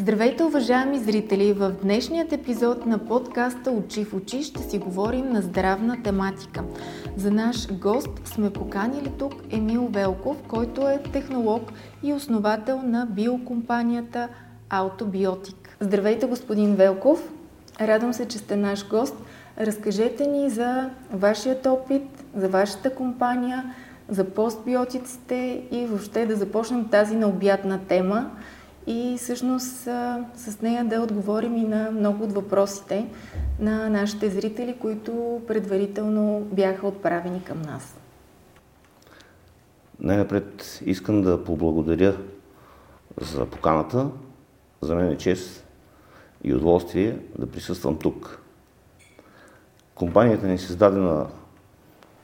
Здравейте, уважаеми зрители! В днешният епизод на подкаста Очи в очи ще си говорим на здравна тематика. За наш гост сме поканили тук Емил Велков, който е технолог и основател на биокомпанията Аутобиотик. Здравейте, господин Велков! Радвам се, че сте наш гост. Разкажете ни за вашият опит, за вашата компания, за постбиотиците и въобще да започнем тази необятна тема – и всъщност с нея да отговорим и на много от въпросите на нашите зрители, които предварително бяха отправени към нас. Най-напред искам да поблагодаря за поканата. За мен е чест и удоволствие да присъствам тук. Компанията ни е създадена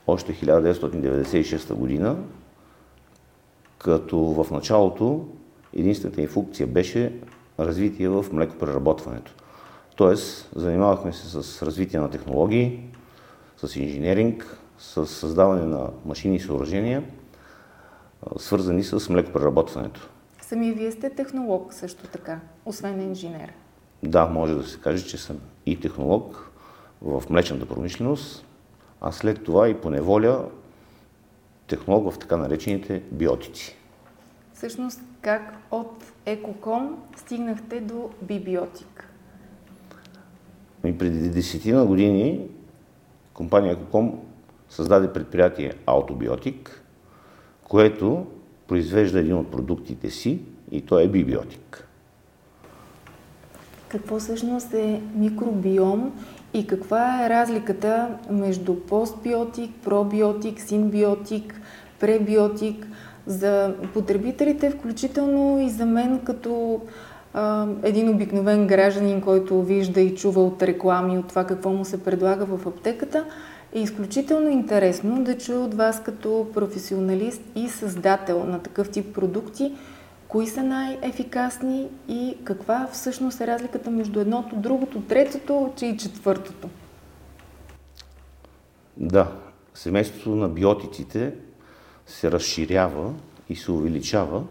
още 1996 година, като в началото единствената ни функция беше развитие в млекопреработването. Тоест, занимавахме се с развитие на технологии, с инженеринг, с създаване на машини и съоръжения, свързани с млекопреработването. Сами вие сте технолог също така, освен инженер. Да, може да се каже, че съм и технолог в млечната промишленост, а след това и по неволя технолог в така наречените биотици. Всъщност, как от Екоком стигнахте до Бибиотик? И преди десетина години компания Екоком създаде предприятие Аутобиотик, което произвежда един от продуктите си и то е бибиотик. Какво всъщност е микробиом и каква е разликата между постбиотик, пробиотик, синбиотик, пребиотик? За потребителите, включително и за мен като а, един обикновен гражданин, който вижда и чува от реклами, от това какво му се предлага в аптеката, е изключително интересно да чуя от вас като професионалист и създател на такъв тип продукти, кои са най-ефикасни и каква всъщност е разликата между едното, другото, третото, че и четвъртото. Да, семейството на биотиците се разширява и се увеличава,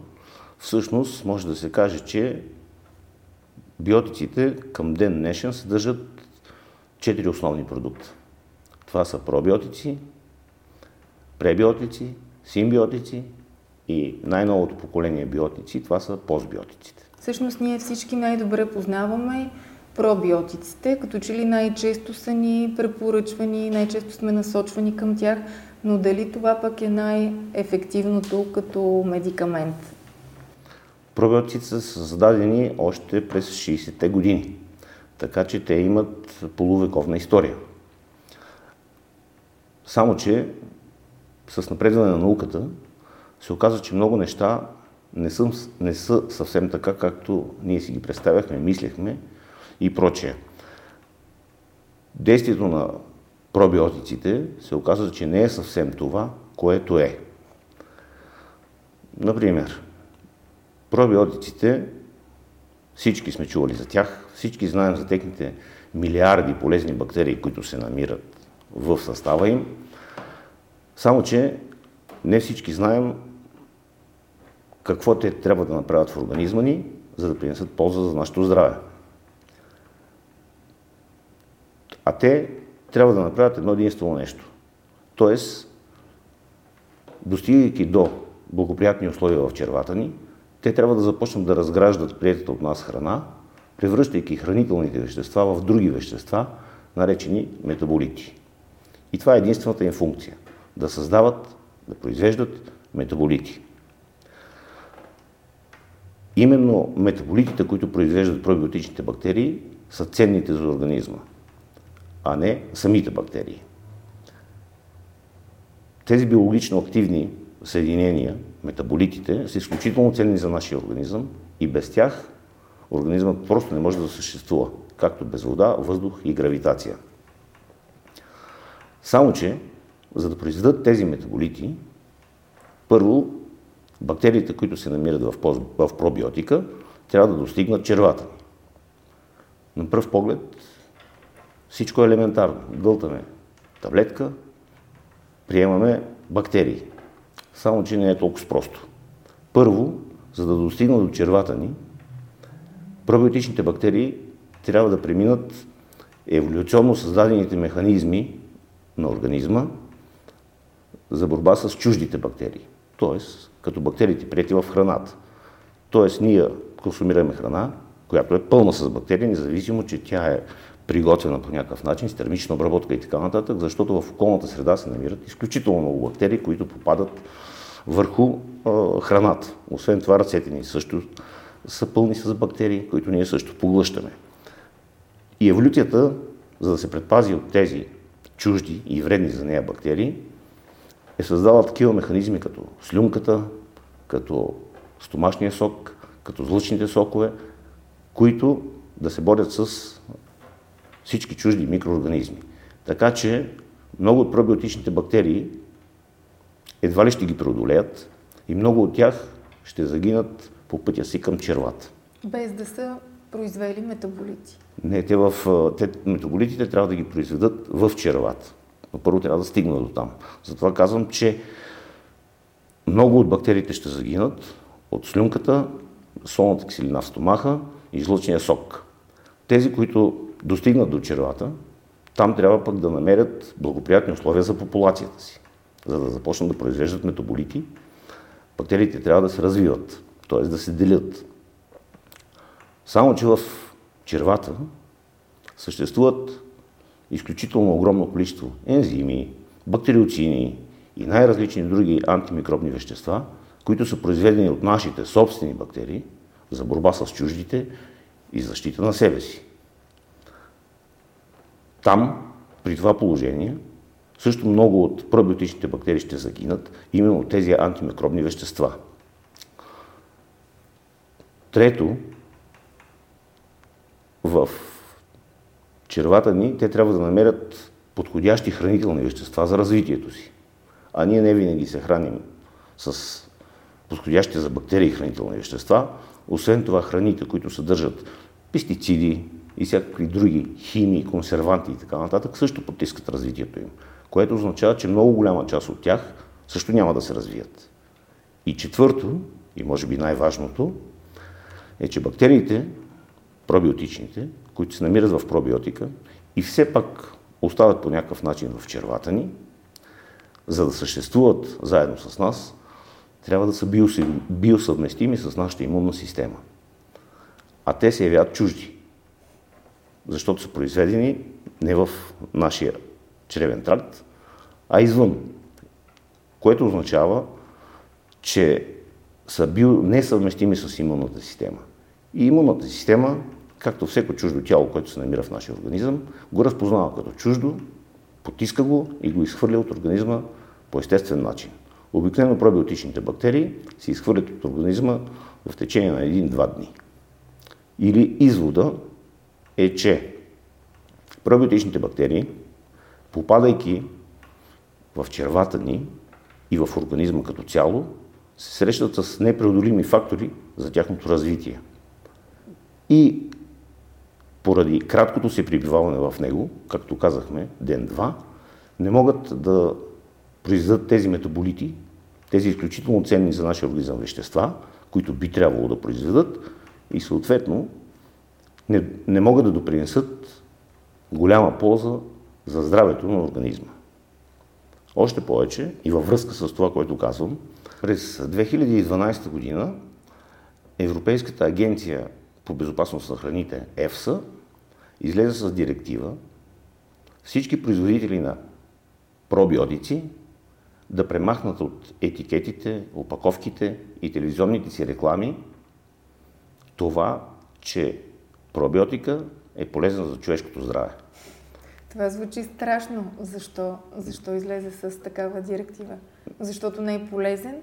всъщност може да се каже, че биотиците към ден днешен съдържат четири основни продукта. Това са пробиотици, пребиотици, симбиотици и най-новото поколение биотици, това са постбиотиците. Всъщност ние всички най-добре познаваме пробиотиците, като че ли най-често са ни препоръчвани, най-често сме насочвани към тях, но дали това пък е най-ефективното като медикамент? Пробиотиците са създадени още през 60-те години, така че те имат полувековна история. Само, че с напредване на науката се оказа, че много неща не са, не са съвсем така, както ние си ги представяхме, мислехме и прочее. Действието на пробиотиците се оказва, че не е съвсем това, което е. Например, пробиотиците, всички сме чували за тях, всички знаем за техните милиарди полезни бактерии, които се намират в състава им, само че не всички знаем какво те трябва да направят в организма ни, за да принесат полза за нашето здраве. А те трябва да направят едно единствено нещо. Тоест, достигайки до благоприятни условия в червата ни, те трябва да започнат да разграждат приятата от нас храна, превръщайки хранителните вещества в други вещества, наречени метаболити. И това е единствената им функция – да създават, да произвеждат метаболити. Именно метаболитите, които произвеждат пробиотичните бактерии, са ценните за организма – а не самите бактерии. Тези биологично активни съединения, метаболитите, са изключително ценни за нашия организъм и без тях организмът просто не може да съществува, както без вода, въздух и гравитация. Само, че, за да произведат тези метаболити, първо, бактериите, които се намират в, пробиотика, трябва да достигнат червата. На пръв поглед всичко е елементарно. Гълтаме таблетка, приемаме бактерии. Само, че не е толкова просто. Първо, за да достигнат до червата ни, Пробиотичните бактерии трябва да преминат еволюционно създадените механизми на организма за борба с чуждите бактерии. Тоест, като бактериите прияти в храната. Тоест, ние консумираме храна, която е пълна с бактерии, независимо, че тя е приготвена по някакъв начин, с термична обработка и така нататък, защото в околната среда се намират изключително много бактерии, които попадат върху а, храната. Освен това, ръцете ни също са пълни с бактерии, които ние също поглъщаме. И еволюцията, за да се предпази от тези чужди и вредни за нея бактерии, е създала такива механизми като слюнката, като стомашния сок, като злъчните сокове, които да се борят с всички чужди микроорганизми. Така че много от пробиотичните бактерии едва ли ще ги преодолеят и много от тях ще загинат по пътя си към червата. Без да са произвели метаболити. Не, те, в, те метаболитите трябва да ги произведат в червата. Но първо трябва да стигнат до там. Затова казвам, че много от бактериите ще загинат от слюнката, солната киселина в стомаха и жлъчния сок. Тези, които достигнат до червата, там трябва пък да намерят благоприятни условия за популацията си. За да започнат да произвеждат метаболити, бактериите трябва да се развиват, т.е. да се делят. Само, че в червата съществуват изключително огромно количество ензими, бактериоцини и най-различни други антимикробни вещества, които са произведени от нашите собствени бактерии за борба с чуждите и защита на себе си. Там, при това положение, също много от пробиотичните бактерии ще загинат именно от тези антимикробни вещества. Трето, в червата ни те трябва да намерят подходящи хранителни вещества за развитието си. А ние не винаги се храним с подходящи за бактерии хранителни вещества. Освен това, храните, които съдържат пестициди и всякакви други химии, консерванти и така нататък, също потискат развитието им. Което означава, че много голяма част от тях също няма да се развият. И четвърто, и може би най-важното, е, че бактериите, пробиотичните, които се намират в пробиотика и все пак остават по някакъв начин в червата ни, за да съществуват заедно с нас, трябва да са биосъвместими с нашата имунна система. А те се явяват чужди, защото са произведени не в нашия чревен тракт, а извън. Което означава, че са био несъвместими с имунната система. И имунната система, както всеко чуждо тяло, което се намира в нашия организъм, го разпознава като чуждо, потиска го и го изхвърля от организма по естествен начин. Обикновено пробиотичните бактерии се изхвърлят от организма в течение на един-два дни. Или извода е, че пробиотичните бактерии, попадайки в червата ни и в организма като цяло, се срещат с непреодолими фактори за тяхното развитие. И поради краткото си прибиваване в него, както казахме, ден-два, не могат да произведат тези метаболити, тези изключително ценни за нашия организъм вещества, които би трябвало да произведат и съответно не, не могат да допринесат голяма полза за здравето на организма. Още повече и във връзка с това, което казвам, през 2012 година Европейската агенция по безопасност на храните ЕФСА излезе с директива всички производители на пробиотици да премахнат от етикетите, опаковките и телевизионните си реклами това, че пробиотика е полезна за човешкото здраве. Това звучи страшно. Защо, защо излезе с такава директива? Защото не е полезен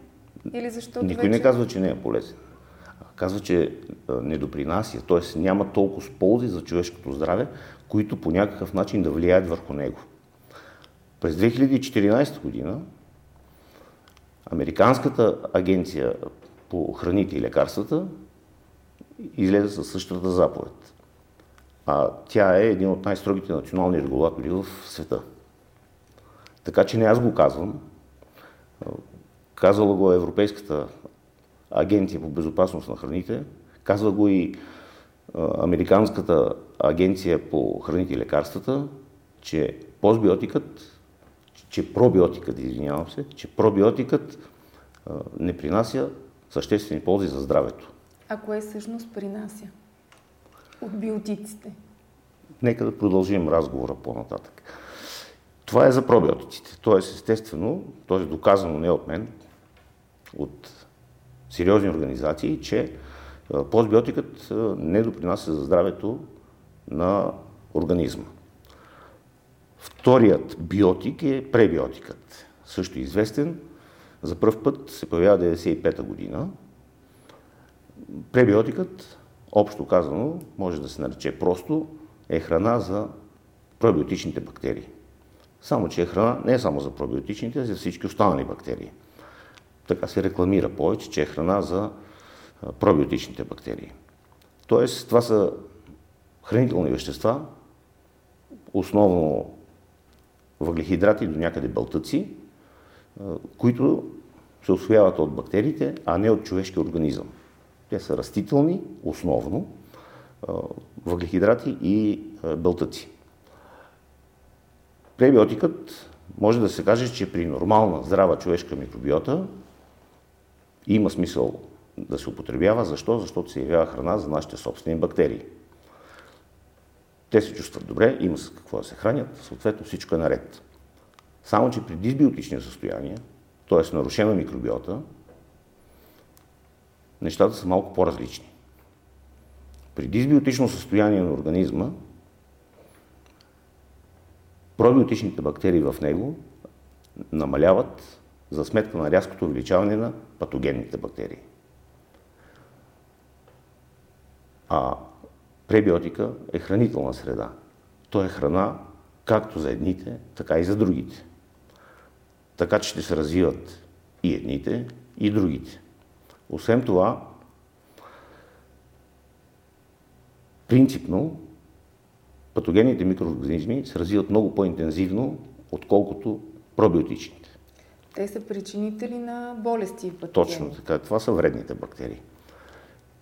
или защото Никой вече... не казва, че не е полезен. Казва, че не допринася, т.е. няма толкова ползи за човешкото здраве, които по някакъв начин да влияят върху него. През 2014 година Американската агенция по храните и лекарствата излезе със същата заповед. А тя е един от най-строгите национални регулатори в света. Така че не аз го казвам. Казала го Европейската агенция по безопасност на храните, казва го и Американската агенция по храните и лекарствата, че постбиотикът, че пробиотикът, извинявам се, че пробиотикът не принася съществени ползи за здравето. А кое всъщност принася от биотиците? Нека да продължим разговора по-нататък. Това е за пробиотиците. Тоест, естествено, то е доказано не от мен, от сериозни организации, че постбиотикът не допринася за здравето на организма. Вторият биотик е пребиотикът. Също известен. За първ път се появява 95-та година. Пребиотикът, общо казано, може да се нарече просто, е храна за пробиотичните бактерии. Само, че е храна не е само за пробиотичните, а за всички останали бактерии. Така се рекламира повече, че е храна за пробиотичните бактерии. Тоест, това са хранителни вещества, основно въглехидрати до някъде бълтъци, които се освояват от бактериите, а не от човешки организъм. Те са растителни, основно, въглехидрати и белтъци. Пребиотикът може да се каже, че при нормална, здрава човешка микробиота има смисъл да се употребява. Защо? Защото се явява храна за нашите собствени бактерии. Те се чувстват добре, има с какво да се хранят, съответно всичко е наред. Само, че при дисбиотични състояния, т.е. нарушена микробиота, нещата са малко по-различни. При дисбиотично състояние на организма, пробиотичните бактерии в него намаляват за сметка на рязкото увеличаване на патогенните бактерии. А пребиотика е хранителна среда. То е храна както за едните, така и за другите. Така че ще се развиват и едните, и другите. Освен това, принципно, патогенните микроорганизми се развиват много по-интензивно, отколкото пробиотичните. Те са причинители на болести и патогени. Точно така. Това са вредните бактерии.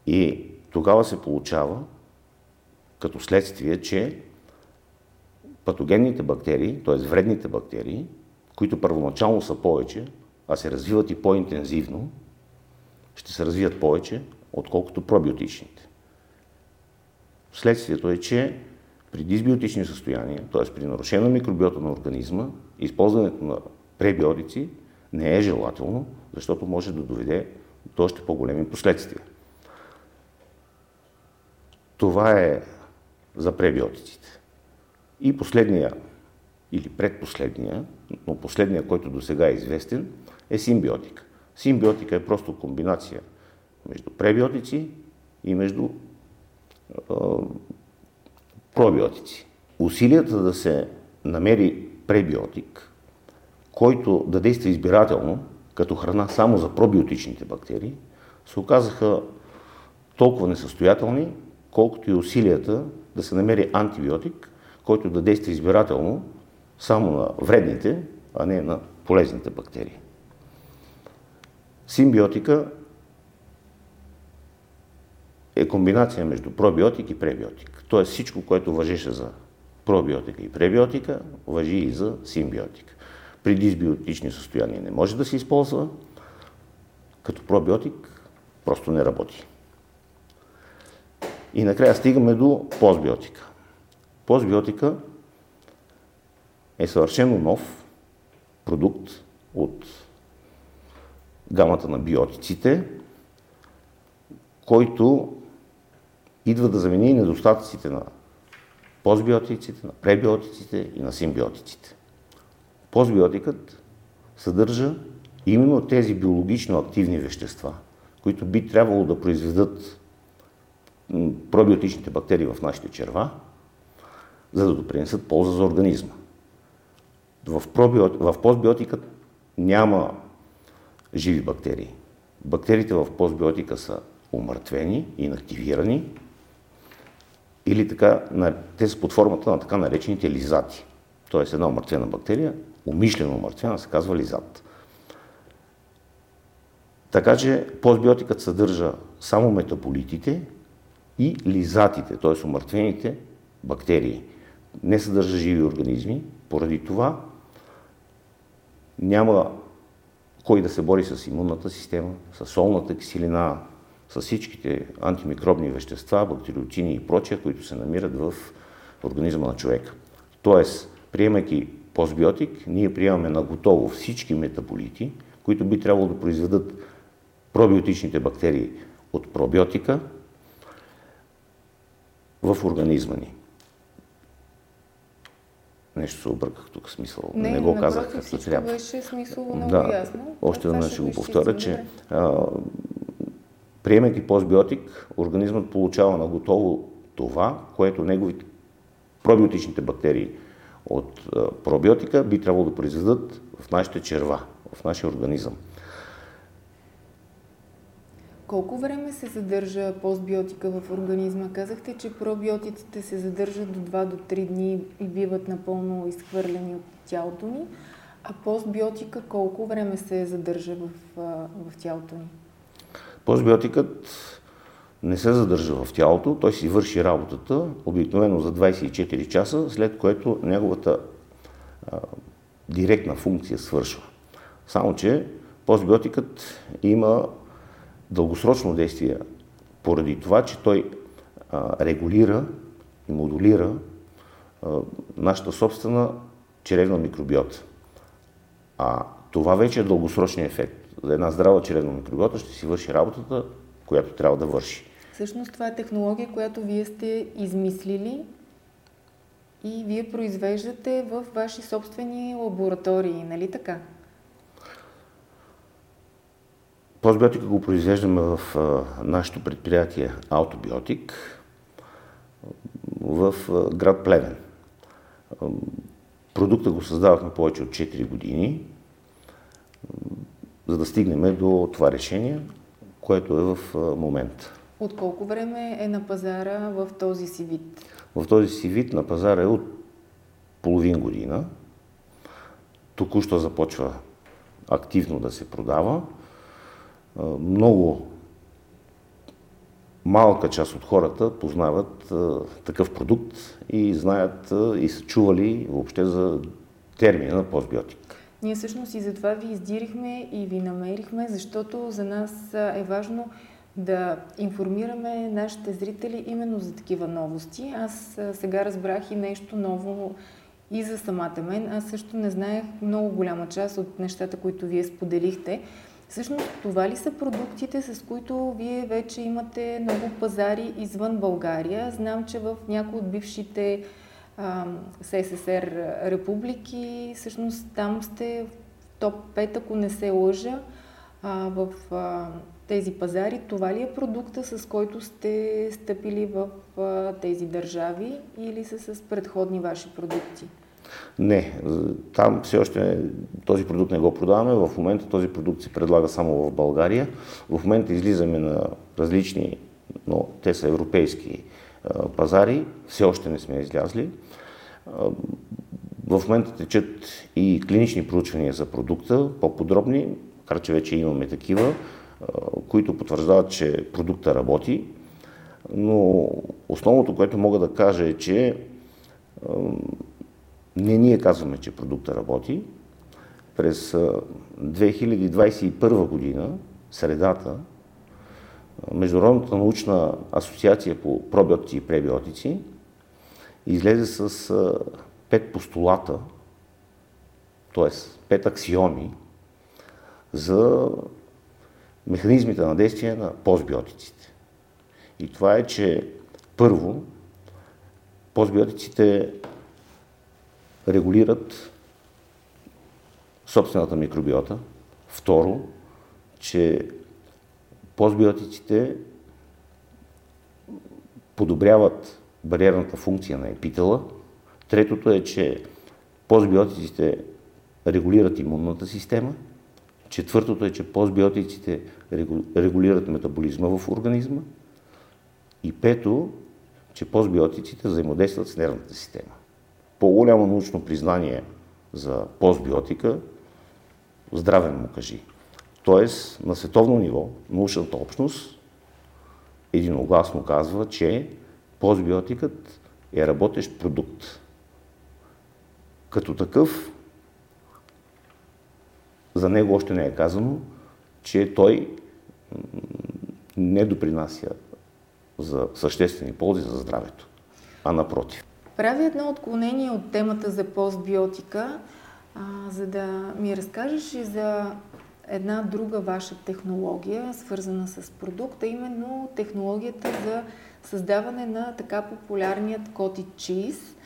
И тогава се получава като следствие, че патогенните бактерии, т.е. вредните бактерии, които първоначално са повече, а се развиват и по-интензивно, ще се развият повече, отколкото пробиотичните. Следствието е, че при дисбиотични състояния, т.е. при нарушена микробиота на организма, използването на пребиотици не е желателно, защото може да доведе до още по-големи последствия. Това е за пребиотиците. И последния, или предпоследния, но последния, който до сега е известен, е симбиотика. Симбиотика е просто комбинация между пребиотици и между е, пробиотици. Усилията да се намери пребиотик, който да действа избирателно, като храна само за пробиотичните бактерии, се оказаха толкова несъстоятелни, колкото и усилията да се намери антибиотик, който да действа избирателно само на вредните, а не на полезните бактерии. Симбиотика е комбинация между пробиотик и пребиотик. Тоест всичко, което въжеше за пробиотика и пребиотика, въжи и за симбиотика. При дисбиотични състояния не може да се използва, като пробиотик просто не работи. И накрая стигаме до постбиотика. Постбиотика е съвършено нов продукт от гамата на биотиците, който идва да замени недостатъците на постбиотиците, на пребиотиците и на симбиотиците. Постбиотикът съдържа именно тези биологично активни вещества, които би трябвало да произведат пробиотичните бактерии в нашите черва, за да допринесат полза за организма. В, пробиот... в постбиотика няма живи бактерии. Бактериите в постбиотика са умъртвени, инактивирани или така, те са под формата на така наречените лизати. Тоест една умъртвена бактерия, умишлено умъртвена, се казва лизат. Така че постбиотикът съдържа само метаболитите, и лизатите, т.е. умъртвените бактерии. Не съдържа живи организми, поради това няма кой да се бори с имунната система, с солната киселина, с всичките антимикробни вещества, бактериотини и прочия, които се намират в организма на човека. Тоест, приемайки постбиотик, ние приемаме на готово всички метаболити, които би трябвало да произведат пробиотичните бактерии от пробиотика в организма ни. Нещо се обърках тук смисъл. Не, не го казах както трябва. беше смисъл много да, ясно. Още веднъж ще го повторя, че а, приемайки постбиотик, организмът получава на готово това, което неговите пробиотичните бактерии от пробиотика би трябвало да произведат в нашите черва, в нашия организъм. Колко време се задържа постбиотика в организма? Казахте, че пробиотиците се задържат до 2 до 3 дни и биват напълно изхвърлени от тялото ни. А постбиотика колко време се задържа в, в тялото ни? Постбиотикът не се задържа в тялото, той си върши работата обикновено за 24 часа, след което неговата а, директна функция свършва. Само, че постбиотикът има дългосрочно действие поради това, че той а, регулира и модулира а, нашата собствена черевна микробиота. А това вече е дългосрочният ефект. За една здрава черевна микробиота ще си върши работата, която трябва да върши. Всъщност това е технология, която вие сте измислили и вие произвеждате в ваши собствени лаборатории, нали така? Постбиотика го произвеждаме в нашето предприятие Аутобиотик в град Плевен. Продукта го създавахме повече от 4 години, за да стигнем до това решение, което е в момента. От колко време е на пазара в този си вид? В този си вид на пазара е от половин година. Току-що започва активно да се продава много малка част от хората познават такъв продукт и знаят и са чували въобще за термина постбиотик. Ние всъщност и затова ви издирихме и ви намерихме, защото за нас е важно да информираме нашите зрители именно за такива новости. Аз сега разбрах и нещо ново и за самата мен. Аз също не знаех много голяма част от нещата, които вие споделихте. Всъщност това ли са продуктите, с които вие вече имате много пазари извън България? Знам, че в някои от бившите а, СССР републики, всъщност там сте в топ 5, ако не се лъжа, а, в а, тези пазари. Това ли е продукта, с който сте стъпили в а, тези държави или са с предходни ваши продукти? Не, там все още този продукт не го продаваме. В момента този продукт се предлага само в България. В момента излизаме на различни, но те са европейски пазари. Все още не сме излязли. В момента течат и клинични проучвания за продукта, по-подробни, макар че вече имаме такива, които потвърждават, че продукта работи. Но основното, което мога да кажа е, че не ние казваме, че продукта работи. През 2021 година, средата, Международната научна асоциация по пробиотици и пребиотици излезе с пет постулата, т.е. пет аксиоми за механизмите на действие на постбиотиците. И това е, че първо, постбиотиците регулират собствената микробиота. Второ, че постбиотиците подобряват бариерната функция на епитела. Третото е, че постбиотиците регулират имунната система. Четвъртото е, че постбиотиците регулират метаболизма в организма. И пето, че постбиотиците взаимодействат с нервната система по-голямо научно признание за постбиотика, здравен му кажи. Тоест, на световно ниво, научната общност единогласно казва, че постбиотикът е работещ продукт. Като такъв, за него още не е казано, че той не допринася за съществени ползи за здравето, а напротив. Правя едно отклонение от темата за постбиотика, а, за да ми разкажеш и за една друга ваша технология, свързана с продукта, именно технологията за създаване на така популярният коти чиз,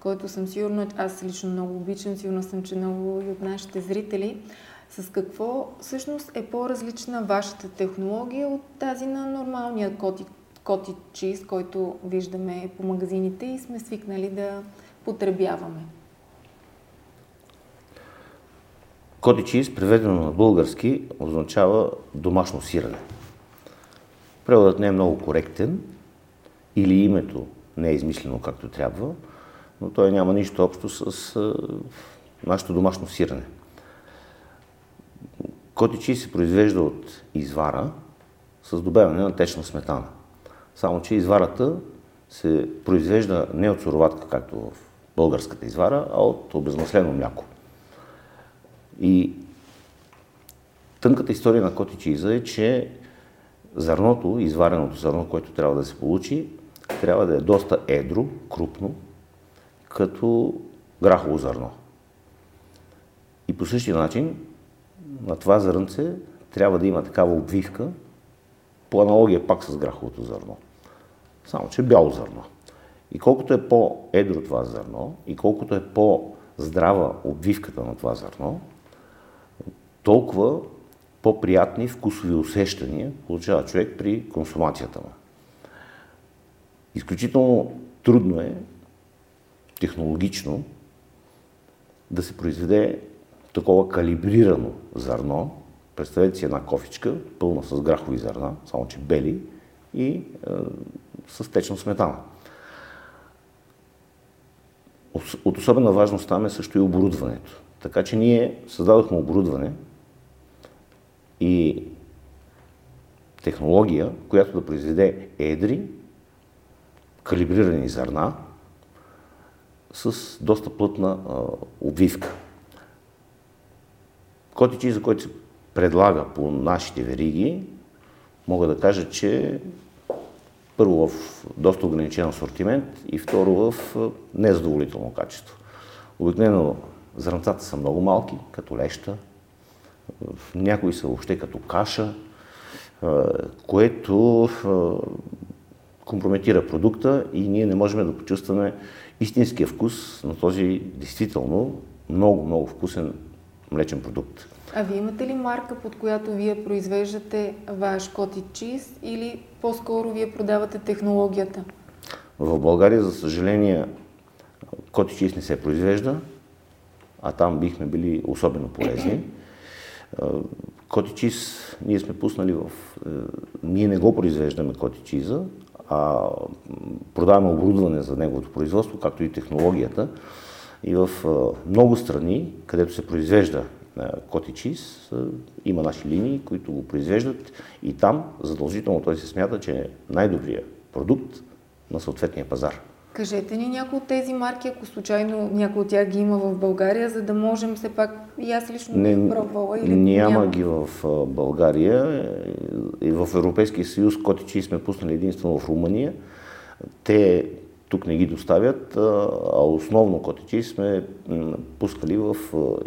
който съм сигурна, аз лично много обичам, сигурна съм, че много и от нашите зрители. С какво всъщност е по-различна вашата технология от тази на нормалния коти, коти чиз, който виждаме по магазините и сме свикнали да потребяваме? Коти чиз, преведено на български, означава домашно сирене. Преводът не е много коректен или името не е измислено както трябва, но той няма нищо общо с нашето домашно сирене. Котичи се произвежда от извара с добавяне на течна сметана. Само, че изварата се произвежда не от суроватка, както в българската извара, а от обезмаслено мляко. И тънката история на котичиза е, че зърното, извареното зърно, което трябва да се получи, трябва да е доста едро, крупно, като грахово зърно. И по същия начин на това зърнце трябва да има такава обвивка, по аналогия пак с граховото зърно. Само, че бяло зърно. И колкото е по-едро това зърно, и колкото е по-здрава обвивката на това зърно, толкова по-приятни вкусови усещания получава човек при консумацията му. Изключително трудно е технологично да се произведе такова калибрирано зърно. Представете си една кофичка, пълна с грахови зърна, само че бели и е, с течна сметана. От особена важност там е също и оборудването. Така че ние създадохме оборудване и технология, която да произведе едри, калибрирани зърна с доста плътна а, обвивка. Котичи, за който се предлага по нашите вериги, мога да кажа, че първо в доста ограничен асортимент и второ в незадоволително качество. Обикновено зърнцата са много малки, като леща, някои са въобще като каша, което компрометира продукта и ние не можем да почувстваме истинския вкус на този действително много, много вкусен млечен продукт. А вие имате ли марка, под която вие произвеждате ваш коти чиз или по-скоро вие продавате технологията? В България, за съжаление, коти чиз не се произвежда, а там бихме били особено полезни. Коти чиз ние сме пуснали в... Е, ние не го произвеждаме коти чиза, а продаваме оборудване за неговото производство, както и технологията. И в много страни, където се произвежда коти чиз, има наши линии, които го произвеждат и там задължително той се смята, че е най-добрият продукт на съответния пазар. Кажете ни някои от тези марки, ако случайно някой от тях ги има в България, за да можем все пак и аз лично не, да пробвала или няма, няма ги в България и в Европейския съюз котичи сме пуснали единствено в Румъния. Те тук не ги доставят, а основно котичи сме пускали в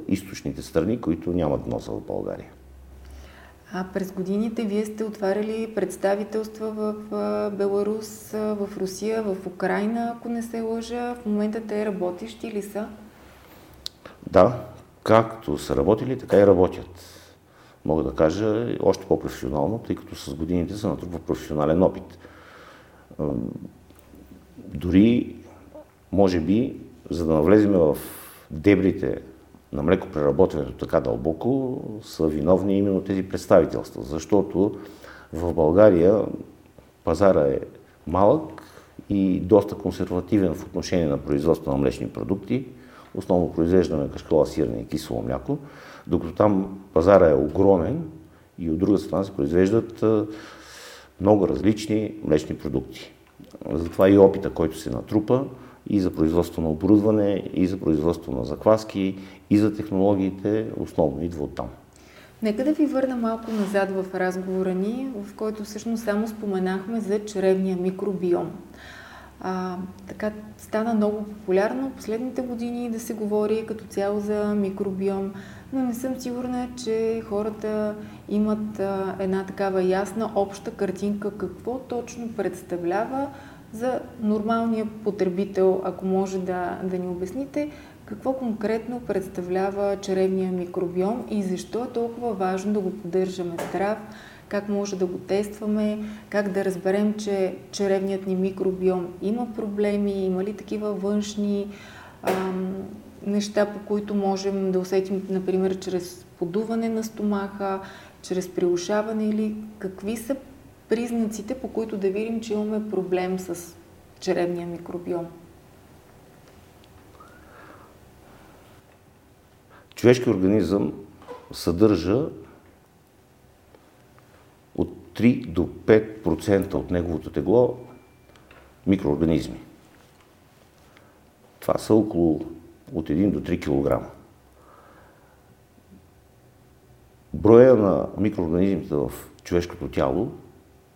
източните страни, които нямат носа в България. А през годините вие сте отваряли представителства в Беларус, в Русия, в Украина, ако не се лъжа. В момента те работещи ли са? Да, както са работили, така и работят. Мога да кажа още по-професионално, тъй като с годините се натрупва професионален опит. Дори, може би, за да навлезем в дебрите на млекопреработването така дълбоко, са виновни именно тези представителства. Защото в България пазара е малък и доста консервативен в отношение на производство на млечни продукти. Основно произвеждаме кашкала, сирене и кисело мляко, докато там пазара е огромен и от друга страна се произвеждат много различни млечни продукти. Затова и опита, който се натрупа, и за производство на оборудване, и за производство на закваски, и за технологиите, основно идва от там. Нека да ви върна малко назад в разговора ни, в който всъщност само споменахме за чревния микробиом. А, така стана много популярно последните години да се говори като цяло за микробиом, но не съм сигурна, че хората имат една такава ясна обща картинка какво точно представлява за нормалния потребител, ако може да, да ни обясните, какво конкретно представлява черевния микробиом и защо е толкова важно да го поддържаме здрав, как може да го тестваме, как да разберем, че черевният ни микробиом има проблеми, има ли такива външни ам, неща, по които можем да усетим, например, чрез подуване на стомаха, чрез прилушаване или какви са признаците, по които да видим, че имаме проблем с черевния микробиом? Човешки организъм съдържа от 3 до 5% от неговото тегло микроорганизми. Това са около от 1 до 3 кг. Броя на микроорганизмите в човешкото тяло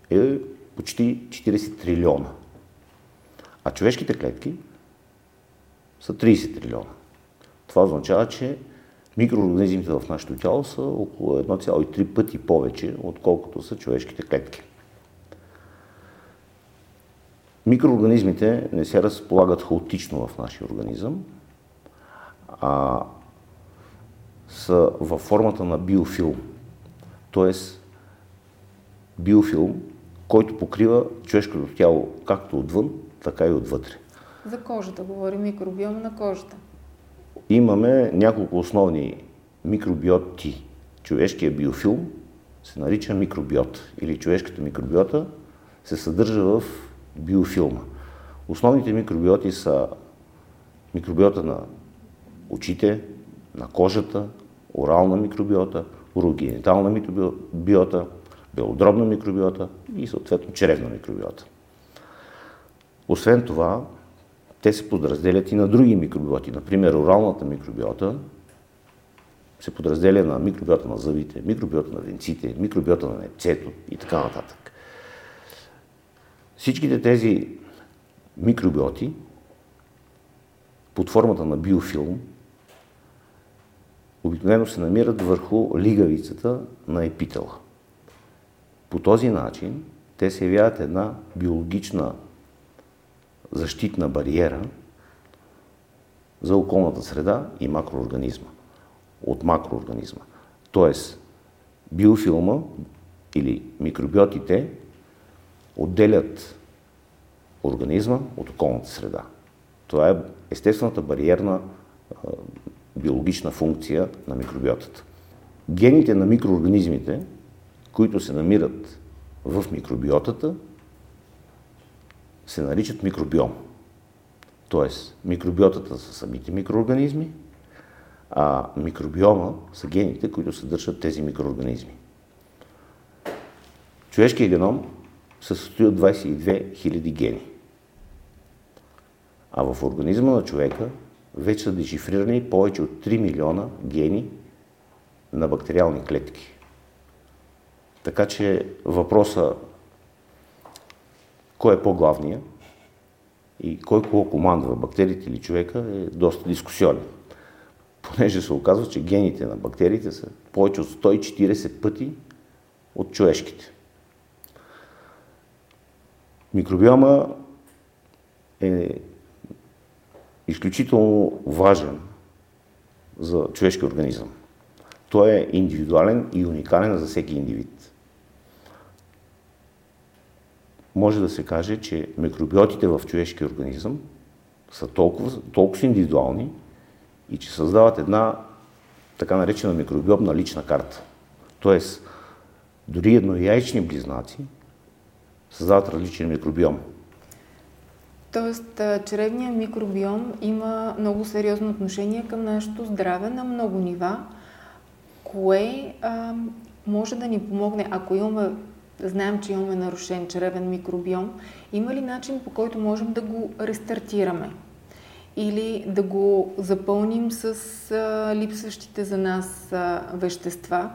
е почти 40 трилиона. А човешките клетки са 30 трилиона. Това означава, че микроорганизмите в нашето тяло са около 1,3 пъти повече, отколкото са човешките клетки. Микроорганизмите не се разполагат хаотично в нашия организъм, а са във формата на биофилм. Тоест, биофилм, който покрива човешкото тяло както отвън, така и отвътре. За кожата говорим, микробиома на кожата. Имаме няколко основни микробиоти. Човешкият биофилм се нарича микробиот или човешката микробиота се съдържа в биофилма. Основните микробиоти са микробиота на очите, на кожата, орална микробиота, урогенитална микробиота, белодробна микробиота и съответно черевна микробиота. Освен това, те се подразделят и на други микробиоти. Например, оралната микробиота се подразделя на микробиота на зъбите, микробиота на венците, микробиота на непцето и така нататък. Всичките тези микробиоти под формата на биофилм обикновено се намират върху лигавицата на епитела. По този начин те се явяват една биологична защитна бариера за околната среда и макроорганизма. От макроорганизма. Тоест, биофилма или микробиотите отделят организма от околната среда. Това е естествената бариерна биологична функция на микробиотата. Гените на микроорганизмите, които се намират в микробиотата, се наричат микробиом. Тоест, микробиотата са самите микроорганизми, а микробиома са гените, които съдържат тези микроорганизми. Човешкият геном се състои от 22 000 гени. А в организма на човека вече са дешифрирани повече от 3 милиона гени на бактериални клетки. Така че въпроса кой е по-главния и кой кого командва, бактериите или човека, е доста дискусионен. Понеже се оказва, че гените на бактериите са повече от 140 пъти от човешките. Микробиома е изключително важен за човешки организъм. Той е индивидуален и уникален за всеки индивид. Може да се каже, че микробиотите в човешкия организъм са толкова, толкова индивидуални и че създават една така наречена микробиомна лична карта. Тоест, дори еднояйчни близнаци създават различен микробиом. Тоест, чревният микробиом има много сериозно отношение към нашето здраве на много нива. Кое а, може да ни помогне, ако имаме знаем, че имаме нарушен чревен микробиом, има ли начин по който можем да го рестартираме? Или да го запълним с а, липсващите за нас а, вещества?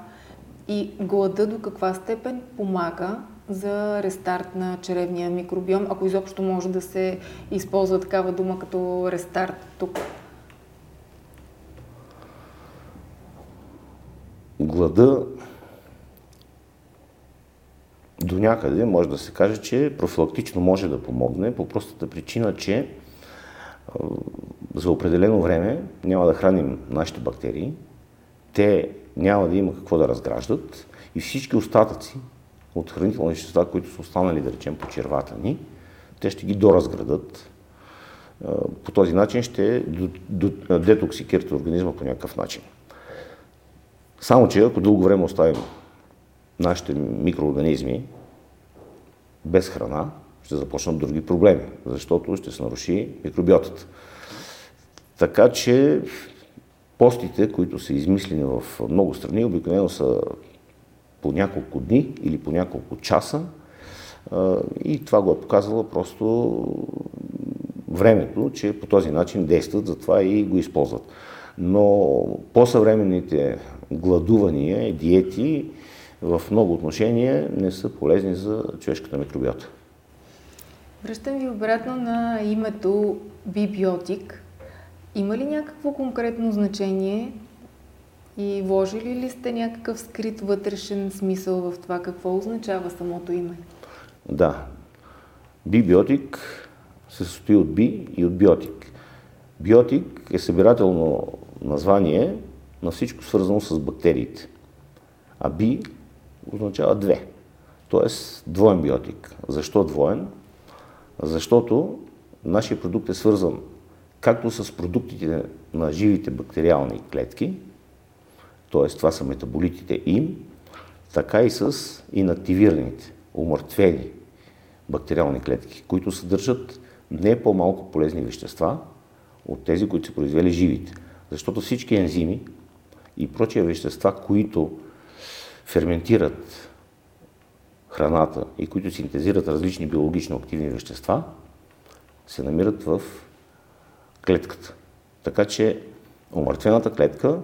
И глада до каква степен помага за рестарт на черевния микробиом, ако изобщо може да се използва такава дума като рестарт тук? Глада до някъде може да се каже, че профилактично може да помогне по простата причина, че за определено време няма да храним нашите бактерии, те няма да има какво да разграждат и всички остатъци от хранителни вещества, които са останали, да речем, по червата ни, те ще ги доразградат. По този начин ще детоксикират организма по някакъв начин. Само, че ако дълго време оставим нашите микроорганизми без храна, ще започнат други проблеми, защото ще се наруши микробиотата. Така че постите, които са измислени в много страни, обикновено са по няколко дни или по няколко часа. И това го е показвало просто времето, че по този начин действат, затова и го използват. Но по-съвременните гладувания диети в много отношения не са полезни за човешката микробиота. Връщам ви обратно на името бибиотик. Има ли някакво конкретно значение и вложили ли сте някакъв скрит вътрешен смисъл в това? Какво означава самото име? Да. Бибиотик се състои от би и от биотик. Биотик е събирателно название на всичко свързано с бактериите. А би означава две. Тоест двоен биотик. Защо двоен? Защото нашия продукт е свързан както с продуктите на живите бактериални клетки, т.е. това са метаболитите им, така и с инактивираните, умъртвени бактериални клетки, които съдържат не по-малко полезни вещества от тези, които са произвели живите. Защото всички ензими и прочие вещества, които ферментират храната и които синтезират различни биологично активни вещества, се намират в клетката. Така че умъртвената клетка,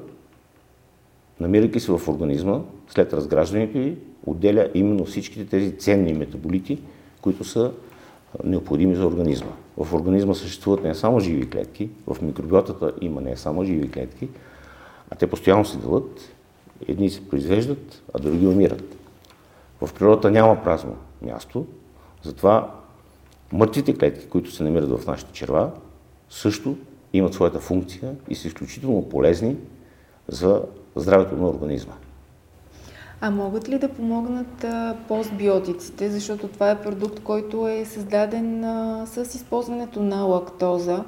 намирайки се в организма, след разграждането й, отделя именно всичките тези ценни метаболити, които са необходими за организма. В организма съществуват не само живи клетки, в микробиотата има не само живи клетки, а те постоянно се делят, едни се произвеждат, а други умират. В природата няма празно място, затова мъртвите клетки, които се намират в нашите черва, също имат своята функция и са изключително полезни за здравето на организма. А могат ли да помогнат а, постбиотиците, защото това е продукт, който е създаден а, с използването на лактоза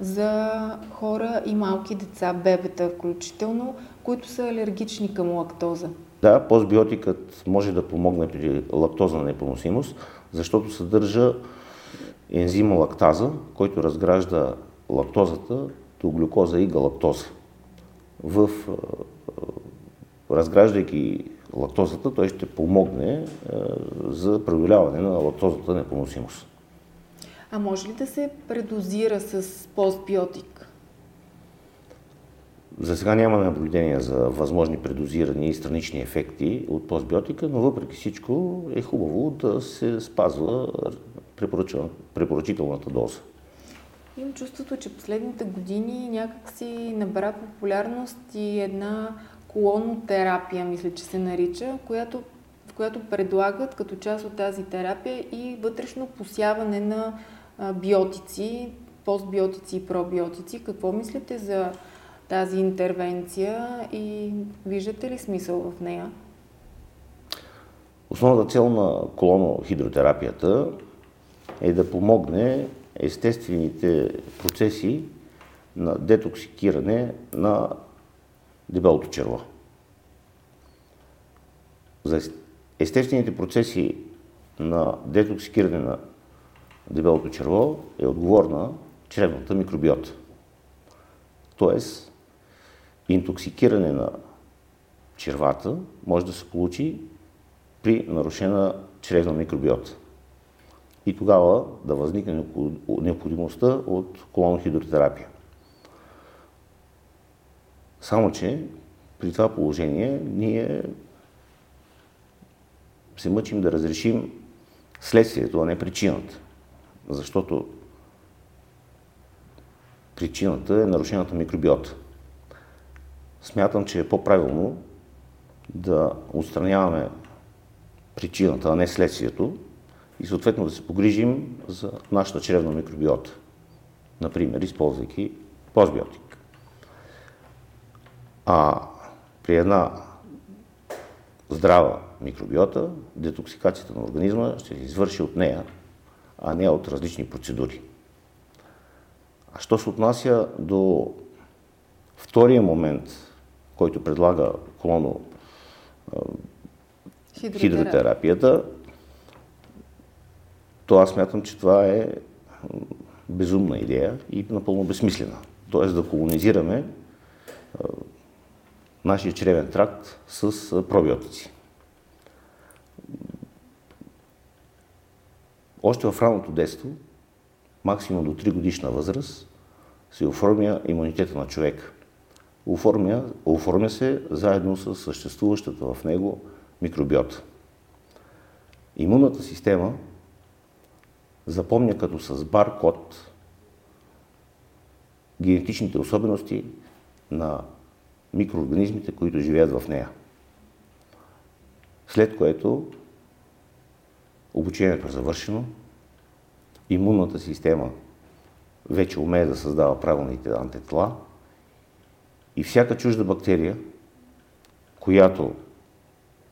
за хора и малки деца, бебета включително, които са алергични към лактоза? Да, постбиотикът може да помогне при лактозна непоносимост, защото съдържа ензима лактаза, който разгражда лактозата до глюкоза и галактоза. В, разграждайки лактозата, той ще помогне за преодоляване на лактозата непоносимост. А може ли да се предозира с постбиотик? За сега няма наблюдения за възможни предозирани и странични ефекти от постбиотика, но въпреки всичко е хубаво да се спазва препоръчителната доза. Имам чувството, че последните години някак си набра популярност и една колонотерапия, мисля, че се нарича, която, в която предлагат като част от тази терапия и вътрешно посяване на биотици, постбиотици и пробиотици. Какво мислите за тази интервенция и виждате ли смисъл в нея? Основната цел на колонохидротерапията е да помогне естествените процеси на детоксикиране на дебелото черво. За естествените процеси на детоксикиране на дебелото черво е отговорна чревната микробиота. Тоест, интоксикиране на червата може да се получи при нарушена чрезна микробиота. И тогава да възникне необходимостта от колонохидротерапия. Само, че при това положение ние се мъчим да разрешим следствието, а не причината. Защото причината е нарушената микробиота. Смятам, че е по-правилно да отстраняваме причината, а не следствието и съответно да се погрижим за нашата чревна микробиота. Например, използвайки постбиотик. А при една здрава микробиота, детоксикацията на организма ще се извърши от нея, а не от различни процедури. А що се отнася до втория момент, който предлага колоно хидротерапията, то аз смятам, че това е безумна идея и напълно безсмислена. Тоест да колонизираме нашия чревен тракт с пробиотици. Още в ранното детство, максимум до 3 годишна възраст, се оформя имунитета на човека. Оформя, оформя се заедно с съществуващата в него микробиота. Имунната система запомня като с бар-код генетичните особености на микроорганизмите, които живеят в нея. След което обучението е завършено, имунната система вече умее да създава правилните антитела и всяка чужда бактерия, която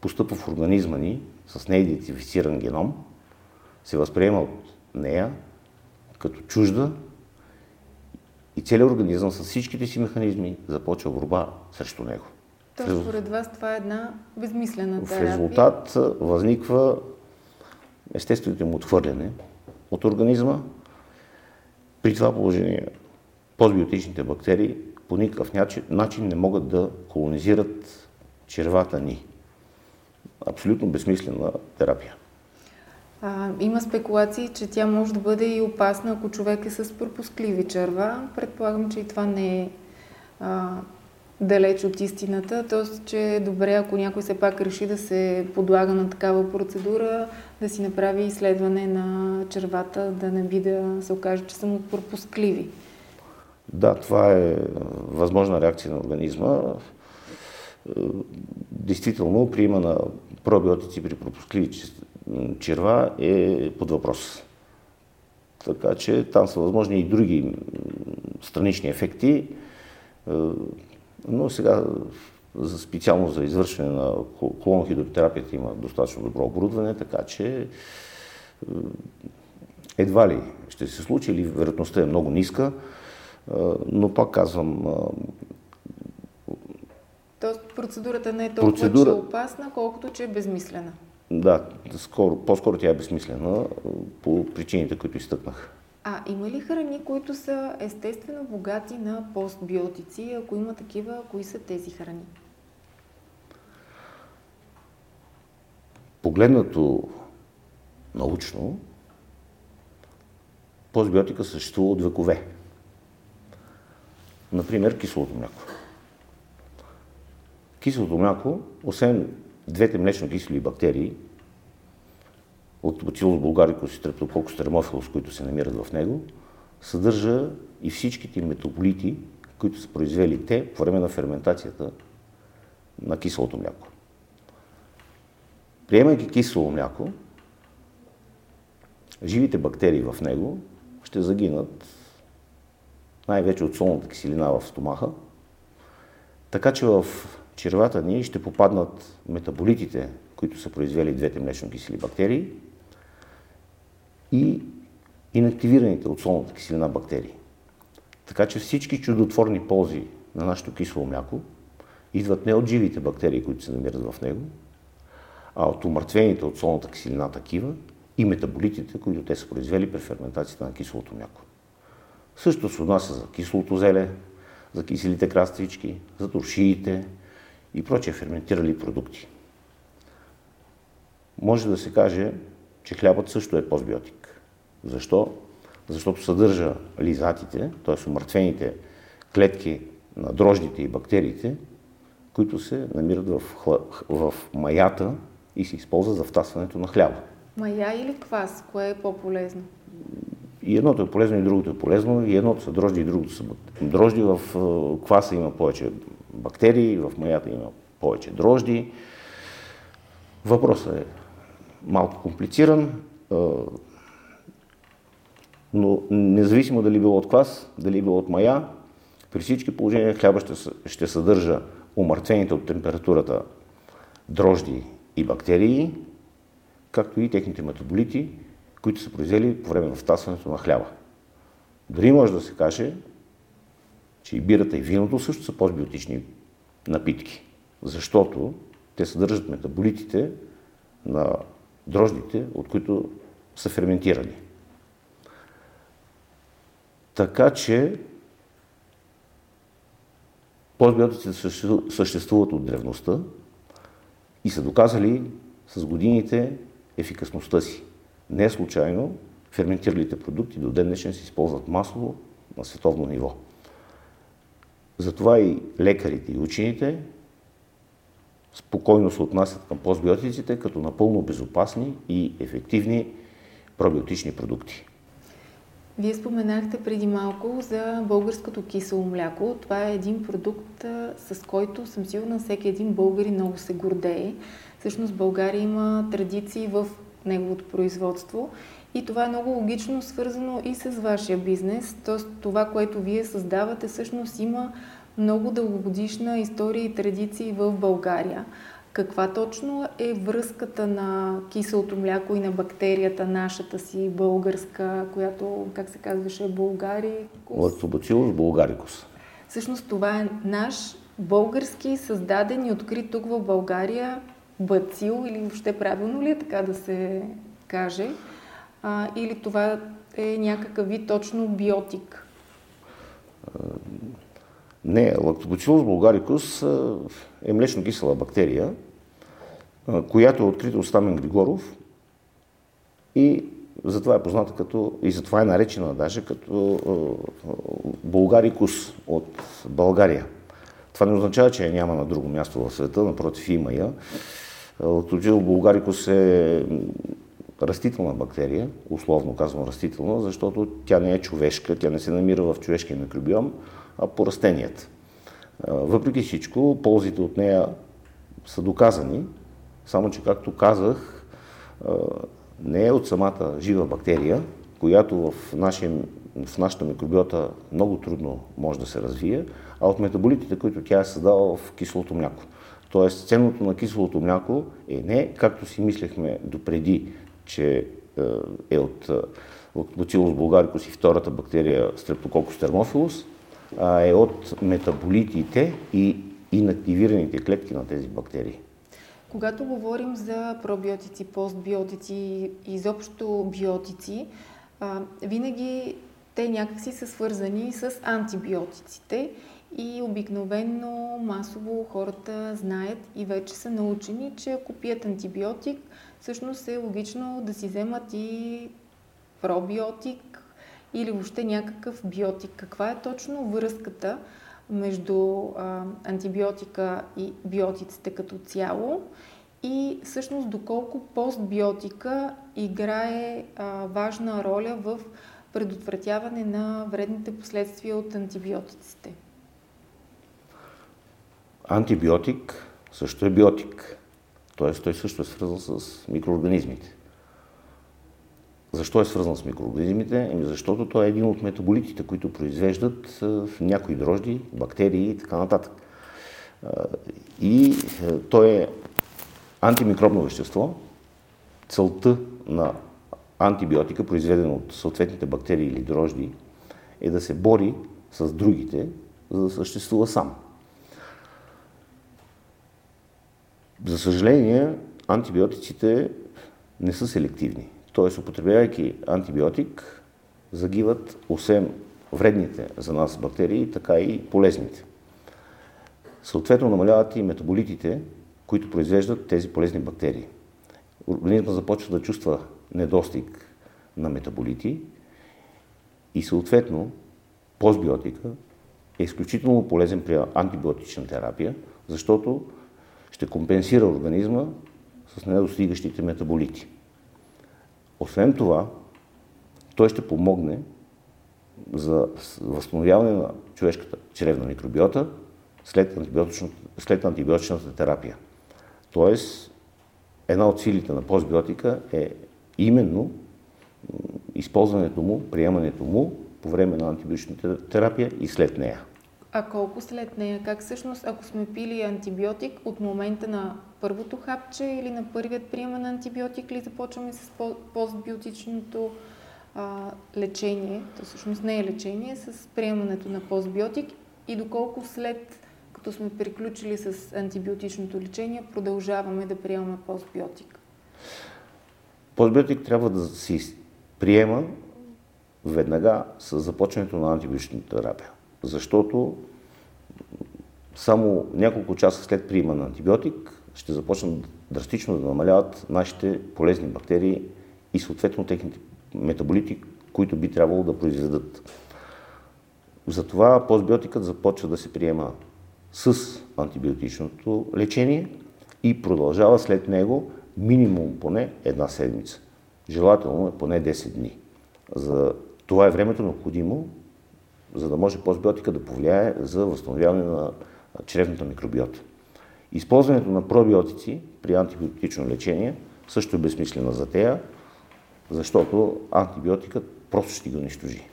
постъпва в организма ни с неидентифициран геном, се възприема от нея като чужда и целият организъм с всичките си механизми започва борба срещу него. То според вас това е една безмислена терапия? В резултат възниква естественото им отхвърляне от организма. При това положение постбиотичните бактерии по никакъв начин не могат да колонизират червата ни. Абсолютно безсмислена терапия. А, има спекулации, че тя може да бъде и опасна, ако човек е с пропускливи черва. Предполагам, че и това не е а, далеч от истината. Т.е. че е добре, ако някой все пак реши да се подлага на такава процедура, да си направи изследване на червата, да не би да се окаже, че са му пропускливи. Да, това е възможна реакция на организма. Действително, приема на пробиотици при пропускливи черва е под въпрос. Така че там са възможни и други странични ефекти. Но сега за специално за извършване на колонхидротерапията има достатъчно добро оборудване, така че е, едва ли ще се случи или вероятността е много ниска, е, но пак казвам... Е, Тоест процедурата не е толкова процедура... че е опасна, колкото че е безмислена. Да, скоро, по-скоро тя е безсмислена по причините, които изтъкнах. А има ли храни, които са естествено богати на постбиотици? Ако има такива, кои са тези храни? Погледнато научно, постбиотика съществува от векове. Например, киселото мляко. Киселото мляко, освен двете млечно-кисели бактерии, от бацилус булгарикус и стрептококус термофилус, които се намират в него, съдържа и всичките метаболити, които са произвели те по време на ферментацията на киселото мляко. Приемайки кисело мляко, живите бактерии в него ще загинат най-вече от солната киселина в стомаха, така че в червата ни ще попаднат метаболитите, които са произвели двете млечно кисели бактерии и инактивираните от солната киселина бактерии. Така че всички чудотворни ползи на нашето кисело мляко идват не от живите бактерии, които се намират в него, а от умъртвените от солната киселина такива и метаболитите, които те са произвели при ферментацията на киселото мляко. Също се отнася за киселото зеле, за киселите краставички, за туршиите и прочие ферментирали продукти. може да се каже, че хлябът също е постбиотик. Защо? Защото съдържа лизатите, т.е. умъртвените клетки на дрождите и бактериите, които се намират в, хла... в маята и се използват за втасването на хляба. Мая или квас? Кое е по-полезно? И едното е полезно, и другото е полезно. И едното са дрожди, и другото са дрожди. В кваса има повече бактерии, в маята има повече дрожди. Въпросът е малко комплициран, но независимо дали било от квас, дали било от мая, при всички положения хляба ще, ще съдържа умъртвените от температурата дрожди и бактерии, както и техните метаболити, които са произвели по време на втасването на хляба. Дори може да се каже, че и бирата и виното също са постбиотични напитки, защото те съдържат метаболитите на дрождите, от които са ферментирани. Така че постбиотиците съществуват от древността и са доказали с годините ефикасността си. Не случайно ферментиралите продукти до ден днешен се използват масово на световно ниво. Затова и лекарите и учените спокойно се отнасят към постбиотиците като напълно безопасни и ефективни пробиотични продукти. Вие споменахте преди малко за българското кисело мляко. Това е един продукт, с който съм сигурна всеки един българин много се гордее. Всъщност България има традиции в неговото производство и това е много логично свързано и с вашия бизнес. Тоест това, което вие създавате, всъщност има много дългогодишна история и традиции в България. Каква точно е връзката на киселото мляко и на бактерията, нашата си българска, която, как се казваше, булгарикус? Лактобацилус булгарикус. Всъщност това е наш български, създаден и открит тук в България бацил, или въобще правилно ли е така да се каже, а, или това е някакъв вид точно биотик? Не, лактобацилус булгарикус е млечно-кисела бактерия, която е открита от Стамен Григоров и затова е позната като, и затова е наречена даже като булгарикус от България. Това не означава, че я няма на друго място в света, напротив има я. Лактоджил булгарикус е растителна бактерия, условно казвам растителна, защото тя не е човешка, тя не се намира в човешкия микробиом, а по растенията. Въпреки всичко, ползите от нея са доказани, само че, както казах, не е от самата жива бактерия, която в, нашия, в нашата микробиота много трудно може да се развие, а от метаболитите, които тя е създала в кислото мляко. Тоест, ценното на киселото мляко е не както си мислехме допреди, че е от Lactobacillus bulgaricus и втората бактерия Streptococcus thermophilus, а е от метаболитите и инактивираните клетки на тези бактерии. Когато говорим за пробиотици, постбиотици и изобщо биотици, винаги те някакси са свързани с антибиотиците и обикновено масово хората знаят и вече са научени, че ако пият антибиотик, всъщност е логично да си вземат и пробиотик или въобще някакъв биотик. Каква е точно връзката между а, антибиотика и биотиците като цяло и всъщност доколко постбиотика играе а, важна роля в предотвратяване на вредните последствия от антибиотиците? Антибиотик също е биотик. Т.е. той също е свързан с микроорганизмите. Защо е свързан с микроорганизмите? Еми защото той е един от метаболитите, които произвеждат в някои дрожди, бактерии и така нататък. И той е антимикробно вещество. Целта на антибиотика, произведена от съответните бактерии или дрожди, е да се бори с другите, за да съществува сам. За съжаление, антибиотиците не са селективни. Т.е. употребявайки антибиотик, загиват освен вредните за нас бактерии, така и полезните. Съответно намаляват и метаболитите, които произвеждат тези полезни бактерии. организма започва да чувства недостиг на метаболити и съответно постбиотика е изключително полезен при антибиотична терапия, защото ще компенсира организма с недостигащите метаболити. Освен това, той ще помогне за възстановяване на човешката чревна микробиота след, след антибиотичната терапия. Тоест, една от силите на постбиотика е именно използването му, приемането му по време на антибиотичната терапия и след нея. А колко след нея? Как всъщност, ако сме пили антибиотик, от момента на първото хапче или на първият приема на антибиотик ли започваме с постбиотичното а, лечение, то всъщност не е лечение, с приемането на постбиотик и доколко след като сме приключили с антибиотичното лечение, продължаваме да приемаме постбиотик? Постбиотик трябва да се приема веднага с започването на антибиотичната терапия. Защото само няколко часа след приема на антибиотик ще започнат драстично да намаляват нашите полезни бактерии и съответно техните метаболити, които би трябвало да произведат. Затова постбиотикът започва да се приема с антибиотичното лечение и продължава след него минимум поне една седмица. Желателно е поне 10 дни. За това е времето необходимо, за да може постбиотика да повлияе за възстановяване на чревната микробиота. Използването на пробиотици при антибиотично лечение също е безсмислено за тея, защото антибиотикът просто ще ги унищожи.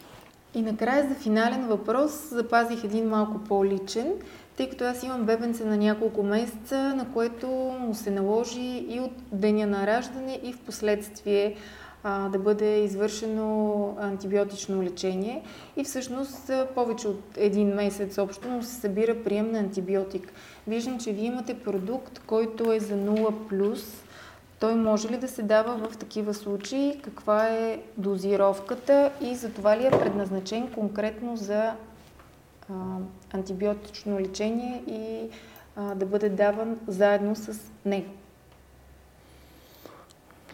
И накрая за финален въпрос запазих един малко по-личен, тъй като аз имам бебенце на няколко месеца, на което му се наложи и от деня на раждане и в последствие да бъде извършено антибиотично лечение. И всъщност повече от един месец общо му се събира прием на антибиотик. Виждам, че вие имате продукт, който е за 0+. Той може ли да се дава в такива случаи? Каква е дозировката и за това ли е предназначен конкретно за а, антибиотично лечение и а, да бъде даван заедно с него?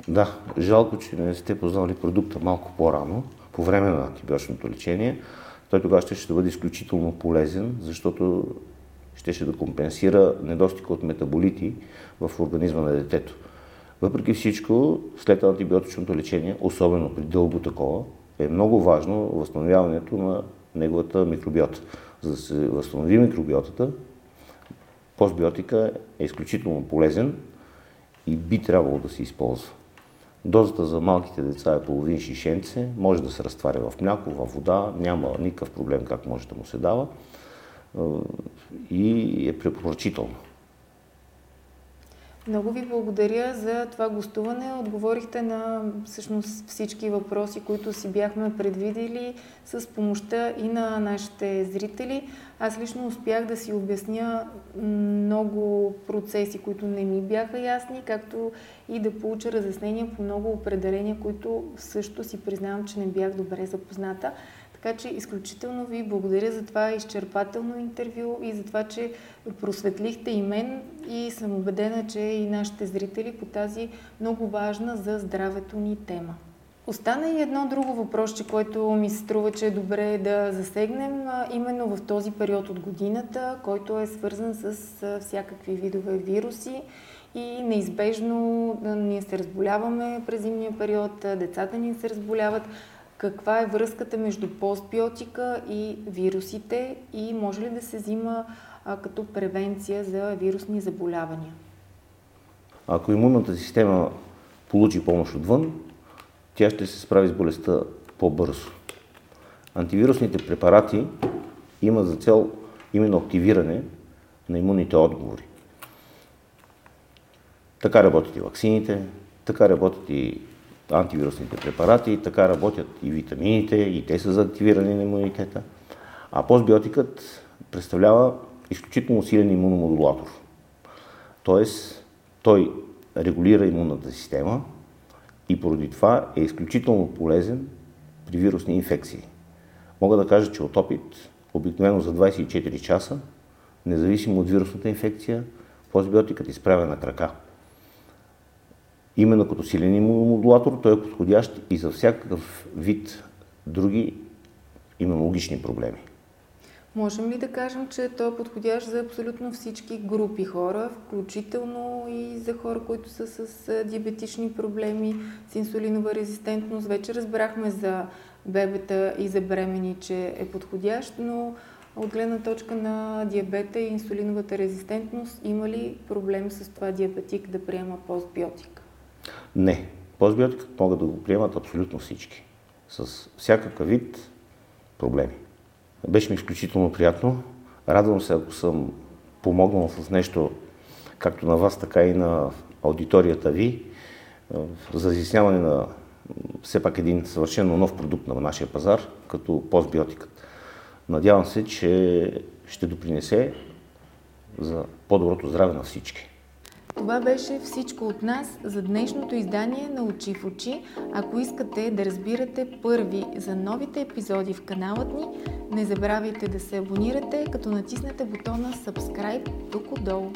Да, жалко, че не сте познали продукта малко по-рано, по време на антибиотичното лечение. Той тогава ще, ще бъде изключително полезен, защото ще, ще да компенсира недостига от метаболити в организма на детето. Въпреки всичко, след антибиотичното лечение, особено при дълго такова, е много важно възстановяването на неговата микробиота. За да се възстанови микробиотата, постбиотика е изключително полезен и би трябвало да се използва. Дозата за малките деца е половин шишенце, може да се разтваря в мляко, в вода, няма никакъв проблем как може да му се дава и е препоръчително. Много ви благодаря за това гостуване. Отговорихте на всъщност всички въпроси, които си бяхме предвидели с помощта и на нашите зрители. Аз лично успях да си обясня много процеси, които не ми бяха ясни, както и да получа разяснения по много определения, които също си признавам, че не бях добре запозната. Така че изключително ви благодаря за това изчерпателно интервю и за това, че просветлихте и мен. И съм убедена, че и нашите зрители по тази много важна за здравето ни тема. Остана и едно друго въпросче, което ми се струва, че е добре да засегнем, именно в този период от годината, който е свързан с всякакви видове вируси. И неизбежно ние се разболяваме през зимния период, децата ни се разболяват каква е връзката между постбиотика и вирусите и може ли да се взима а, като превенция за вирусни заболявания? Ако имунната система получи помощ отвън, тя ще се справи с болестта по-бързо. Антивирусните препарати имат за цел именно активиране на имунните отговори. Така работят и ваксините, така работят и антивирусните препарати, така работят и витамините, и те са за активиране на имунитета. А постбиотикът представлява изключително силен имуномодулатор. Тоест, той регулира имунната система и поради това е изключително полезен при вирусни инфекции. Мога да кажа, че от опит, обикновено за 24 часа, независимо от вирусната инфекция, постбиотикът изправя на крака. Именно като силен имуномодулатор той е подходящ и за всякакъв вид други имунологични проблеми. Можем ли да кажем, че той е подходящ за абсолютно всички групи хора, включително и за хора, които са с диабетични проблеми, с инсулинова резистентност? Вече разбрахме за бебета и за бремени, че е подходящ, но от гледна точка на диабета и инсулиновата резистентност, има ли проблем с това диабетик да приема постбиотик? Не. Постбиотик могат да го приемат абсолютно всички. С всякакъв вид проблеми. Беше ми изключително приятно. Радвам се, ако съм помогнал с нещо, както на вас, така и на аудиторията ви, за изясняване на все пак един съвършено нов продукт на нашия пазар, като постбиотикът. Надявам се, че ще допринесе за по-доброто здраве на всички. Това беше всичко от нас за днешното издание на Очи в очи. Ако искате да разбирате първи за новите епизоди в каналът ни, не забравяйте да се абонирате, като натиснете бутона Subscribe тук отдолу.